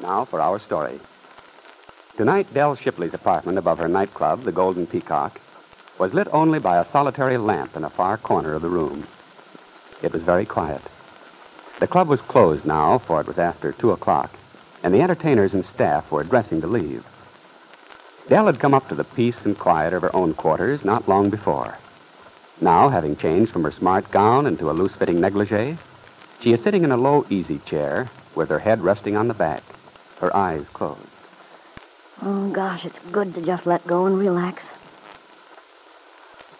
Now for our story. Tonight, Dell Shipley's apartment above her nightclub, the Golden Peacock, was lit only by a solitary lamp in a far corner of the room. It was very quiet. The club was closed now, for it was after two o'clock, and the entertainers and staff were dressing to leave. Dell had come up to the peace and quiet of her own quarters not long before. Now, having changed from her smart gown into a loose-fitting negligee, she is sitting in a low easy chair with her head resting on the back her eyes closed. Oh, gosh, it's good to just let go and relax.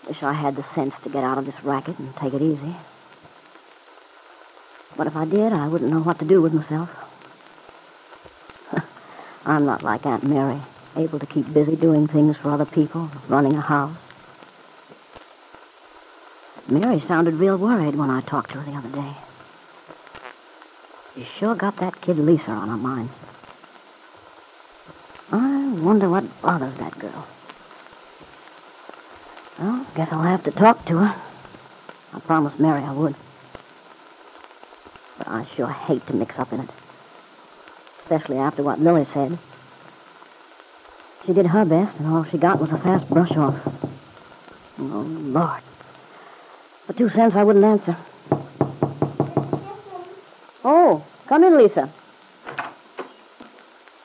Wish I had the sense to get out of this racket and take it easy. But if I did, I wouldn't know what to do with myself. I'm not like Aunt Mary, able to keep busy doing things for other people, running a house. Mary sounded real worried when I talked to her the other day. She sure got that kid Lisa on her mind. I wonder what bothers that girl. Well, guess I'll have to talk to her. I promised Mary I would. But I sure hate to mix up in it. Especially after what Lily said. She did her best, and all she got was a fast brush off. Oh, Lord. For two cents, I wouldn't answer. Oh, come in, Lisa.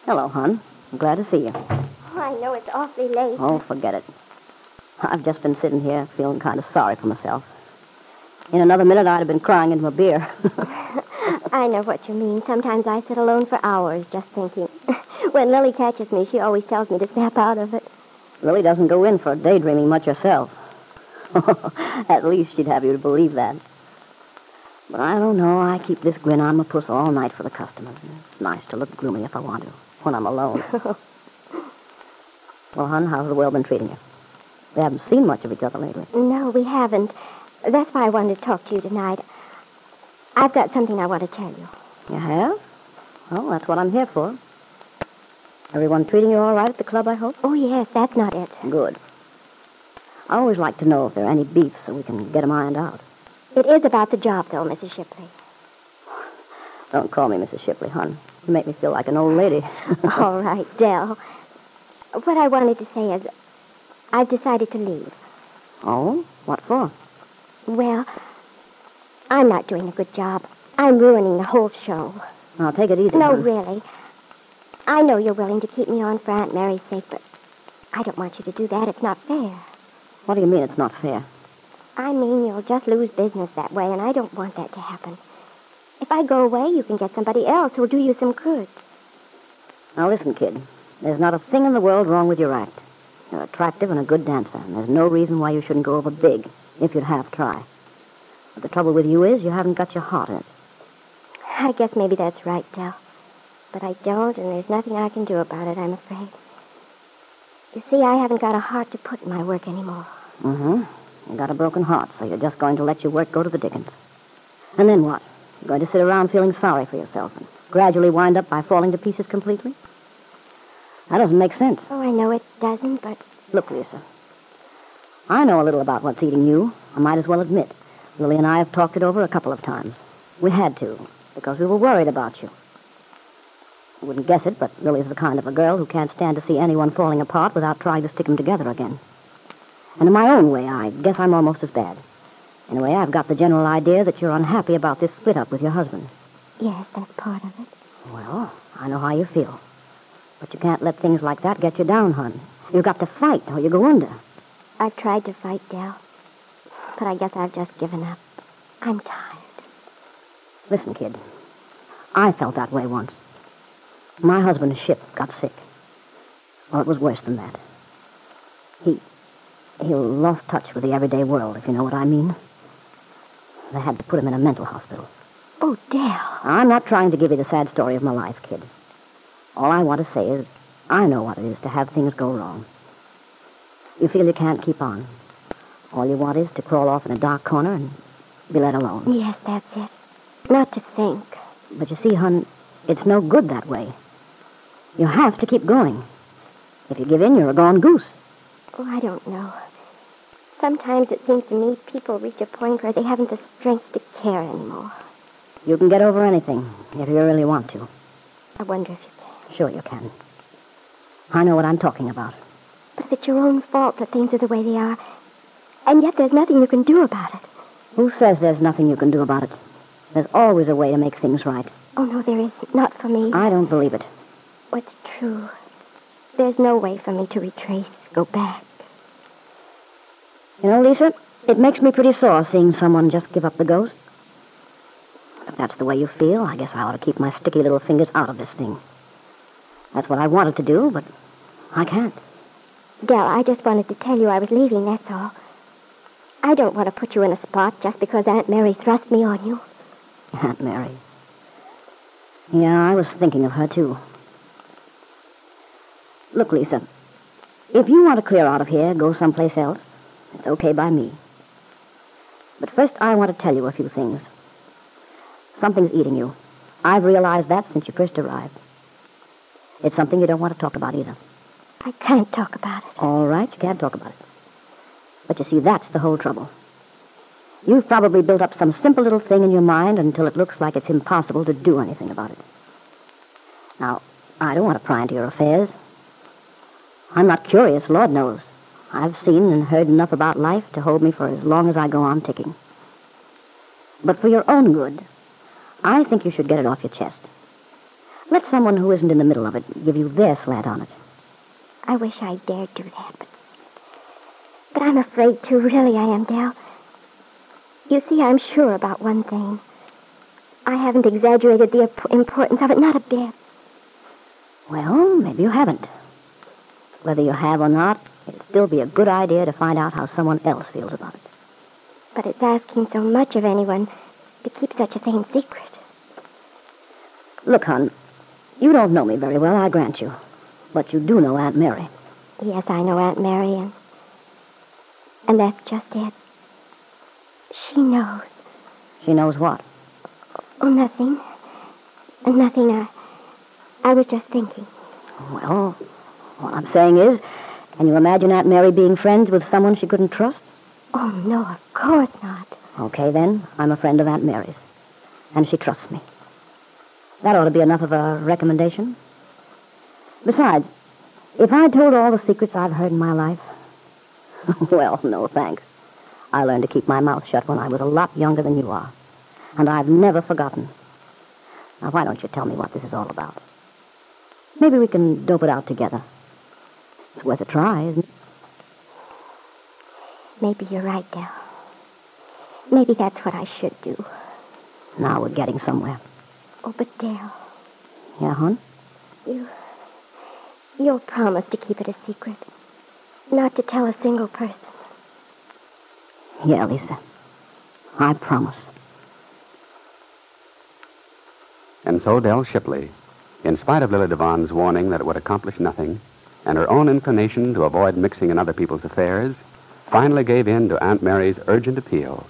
Hello, hon. I'm glad to see you. Oh, I know it's awfully late. Oh, forget it. I've just been sitting here feeling kind of sorry for myself. In another minute, I'd have been crying into a beer. I know what you mean. Sometimes I sit alone for hours just thinking. when Lily catches me, she always tells me to snap out of it. Lily doesn't go in for daydreaming much herself. At least she'd have you to believe that. But I don't know. I keep this grin on my puss all night for the customers. It's nice to look gloomy if I want to when I'm alone. well, hon, how's the world been treating you? We haven't seen much of each other lately. No, we haven't. That's why I wanted to talk to you tonight. I've got something I want to tell you. You have? Well, that's what I'm here for. Everyone treating you all right at the club, I hope? Oh, yes, that's not it. Good. I always like to know if there are any beefs so we can get 'em ironed out. It is about the job, though, Mrs. Shipley. Don't call me Mrs. Shipley, hon. You make me feel like an old lady. All right, Dell. What I wanted to say is, I've decided to leave. Oh? What for? Well, I'm not doing a good job. I'm ruining the whole show. Now, take it easy. No, hon. really. I know you're willing to keep me on for Aunt Mary's sake, but I don't want you to do that. It's not fair. What do you mean it's not fair? I mean, you'll just lose business that way, and I don't want that to happen. If I go away, you can get somebody else who'll do you some good. Now, listen, kid. There's not a thing in the world wrong with your act. You're attractive and a good dancer, and there's no reason why you shouldn't go over big, if you'd half try. But the trouble with you is you haven't got your heart in it. I guess maybe that's right, Dell. But I don't, and there's nothing I can do about it, I'm afraid. You see, I haven't got a heart to put in my work anymore. Mm-hmm. You got a broken heart, so you're just going to let your work go to the dickens. And then what? You're going to sit around feeling sorry for yourself and gradually wind up by falling to pieces completely? That doesn't make sense. Oh, I know it doesn't, but Look, Lisa. I know a little about what's eating you. I might as well admit. Lily and I have talked it over a couple of times. We had to, because we were worried about you. You wouldn't guess it, but Lily's the kind of a girl who can't stand to see anyone falling apart without trying to stick them together again. And in my own way, I guess I'm almost as bad. In a way, I've got the general idea that you're unhappy about this split up with your husband. yes, that's part of it. Well, I know how you feel. But you can't let things like that get you down, hon. You've got to fight or you go under. I've tried to fight, Dell. But I guess I've just given up. I'm tired. Listen, kid. I felt that way once. My husband's ship got sick. Well, it was worse than that. He He lost touch with the everyday world, if you know what I mean. They had to put him in a mental hospital. Oh, Dell. I'm not trying to give you the sad story of my life, kid. All I want to say is I know what it is to have things go wrong. You feel you can't keep on. All you want is to crawl off in a dark corner and be let alone. Yes, that's it. Not to think. But you see, hon, it's no good that way. You have to keep going. If you give in, you're a gone goose. Oh, I don't know. Sometimes it seems to me people reach a point where they haven't the strength to care anymore. You can get over anything if you really want to. I wonder if you can. Sure you can. I know what I'm talking about. But if it's your own fault that things are the way they are, and yet there's nothing you can do about it. Who says there's nothing you can do about it? There's always a way to make things right. Oh, no, there isn't. Not for me. I don't believe it. What's true? There's no way for me to retrace, go back. You know, Lisa, it makes me pretty sore seeing someone just give up the ghost. If that's the way you feel, I guess I ought to keep my sticky little fingers out of this thing. That's what I wanted to do, but I can't. Dell, I just wanted to tell you I was leaving, that's all. I don't want to put you in a spot just because Aunt Mary thrust me on you. Aunt Mary. Yeah, I was thinking of her, too. Look, Lisa, if you want to clear out of here, go someplace else, it's okay by me. But first, I want to tell you a few things. Something's eating you. I've realized that since you first arrived. It's something you don't want to talk about either. I can't talk about it. All right, you can't talk about it. But you see, that's the whole trouble. You've probably built up some simple little thing in your mind until it looks like it's impossible to do anything about it. Now, I don't want to pry into your affairs. I'm not curious, Lord knows. I've seen and heard enough about life to hold me for as long as I go on ticking. But for your own good, I think you should get it off your chest. Let someone who isn't in the middle of it give you their slant on it. I wish I dared do that, but... But I'm afraid to, really I am, Dell. You see, I'm sure about one thing. I haven't exaggerated the importance of it, not a bit. Well, maybe you haven't. Whether you have or not, it'd still be a good idea to find out how someone else feels about it. But it's asking so much of anyone to keep such a thing secret. Look, hon, you don't know me very well, I grant you. But you do know Aunt Mary. Yes, I know Aunt Mary, and... And that's just it. She knows. She knows what? Oh, nothing. Nothing. I, I was just thinking. Well, what I'm saying is, can you imagine Aunt Mary being friends with someone she couldn't trust? Oh, no, of course not. Okay, then. I'm a friend of Aunt Mary's. And she trusts me. That ought to be enough of a recommendation. Besides, if I told all the secrets I've heard in my life, well, no thanks. I learned to keep my mouth shut when I was a lot younger than you are. And I've never forgotten. Now, why don't you tell me what this is all about? Maybe we can dope it out together. It's worth a try, isn't it? Maybe you're right, Dell. Maybe that's what I should do. Now we're getting somewhere. Oh, but Dale. Yeah, hon? You... You'll promise to keep it a secret. Not to tell a single person. Yeah, Lisa. I promise. And so Dell Shipley, in spite of Lily Devon's warning that it would accomplish nothing, and her own inclination to avoid mixing in other people's affairs, finally gave in to Aunt Mary's urgent appeal,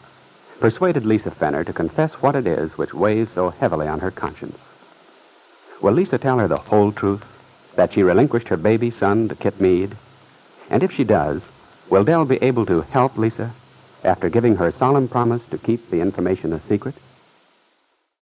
persuaded Lisa Fenner to confess what it is which weighs so heavily on her conscience. Will Lisa tell her the whole truth? That she relinquished her baby son to Kit Mead? And if she does, will Dell be able to help Lisa after giving her solemn promise to keep the information a secret?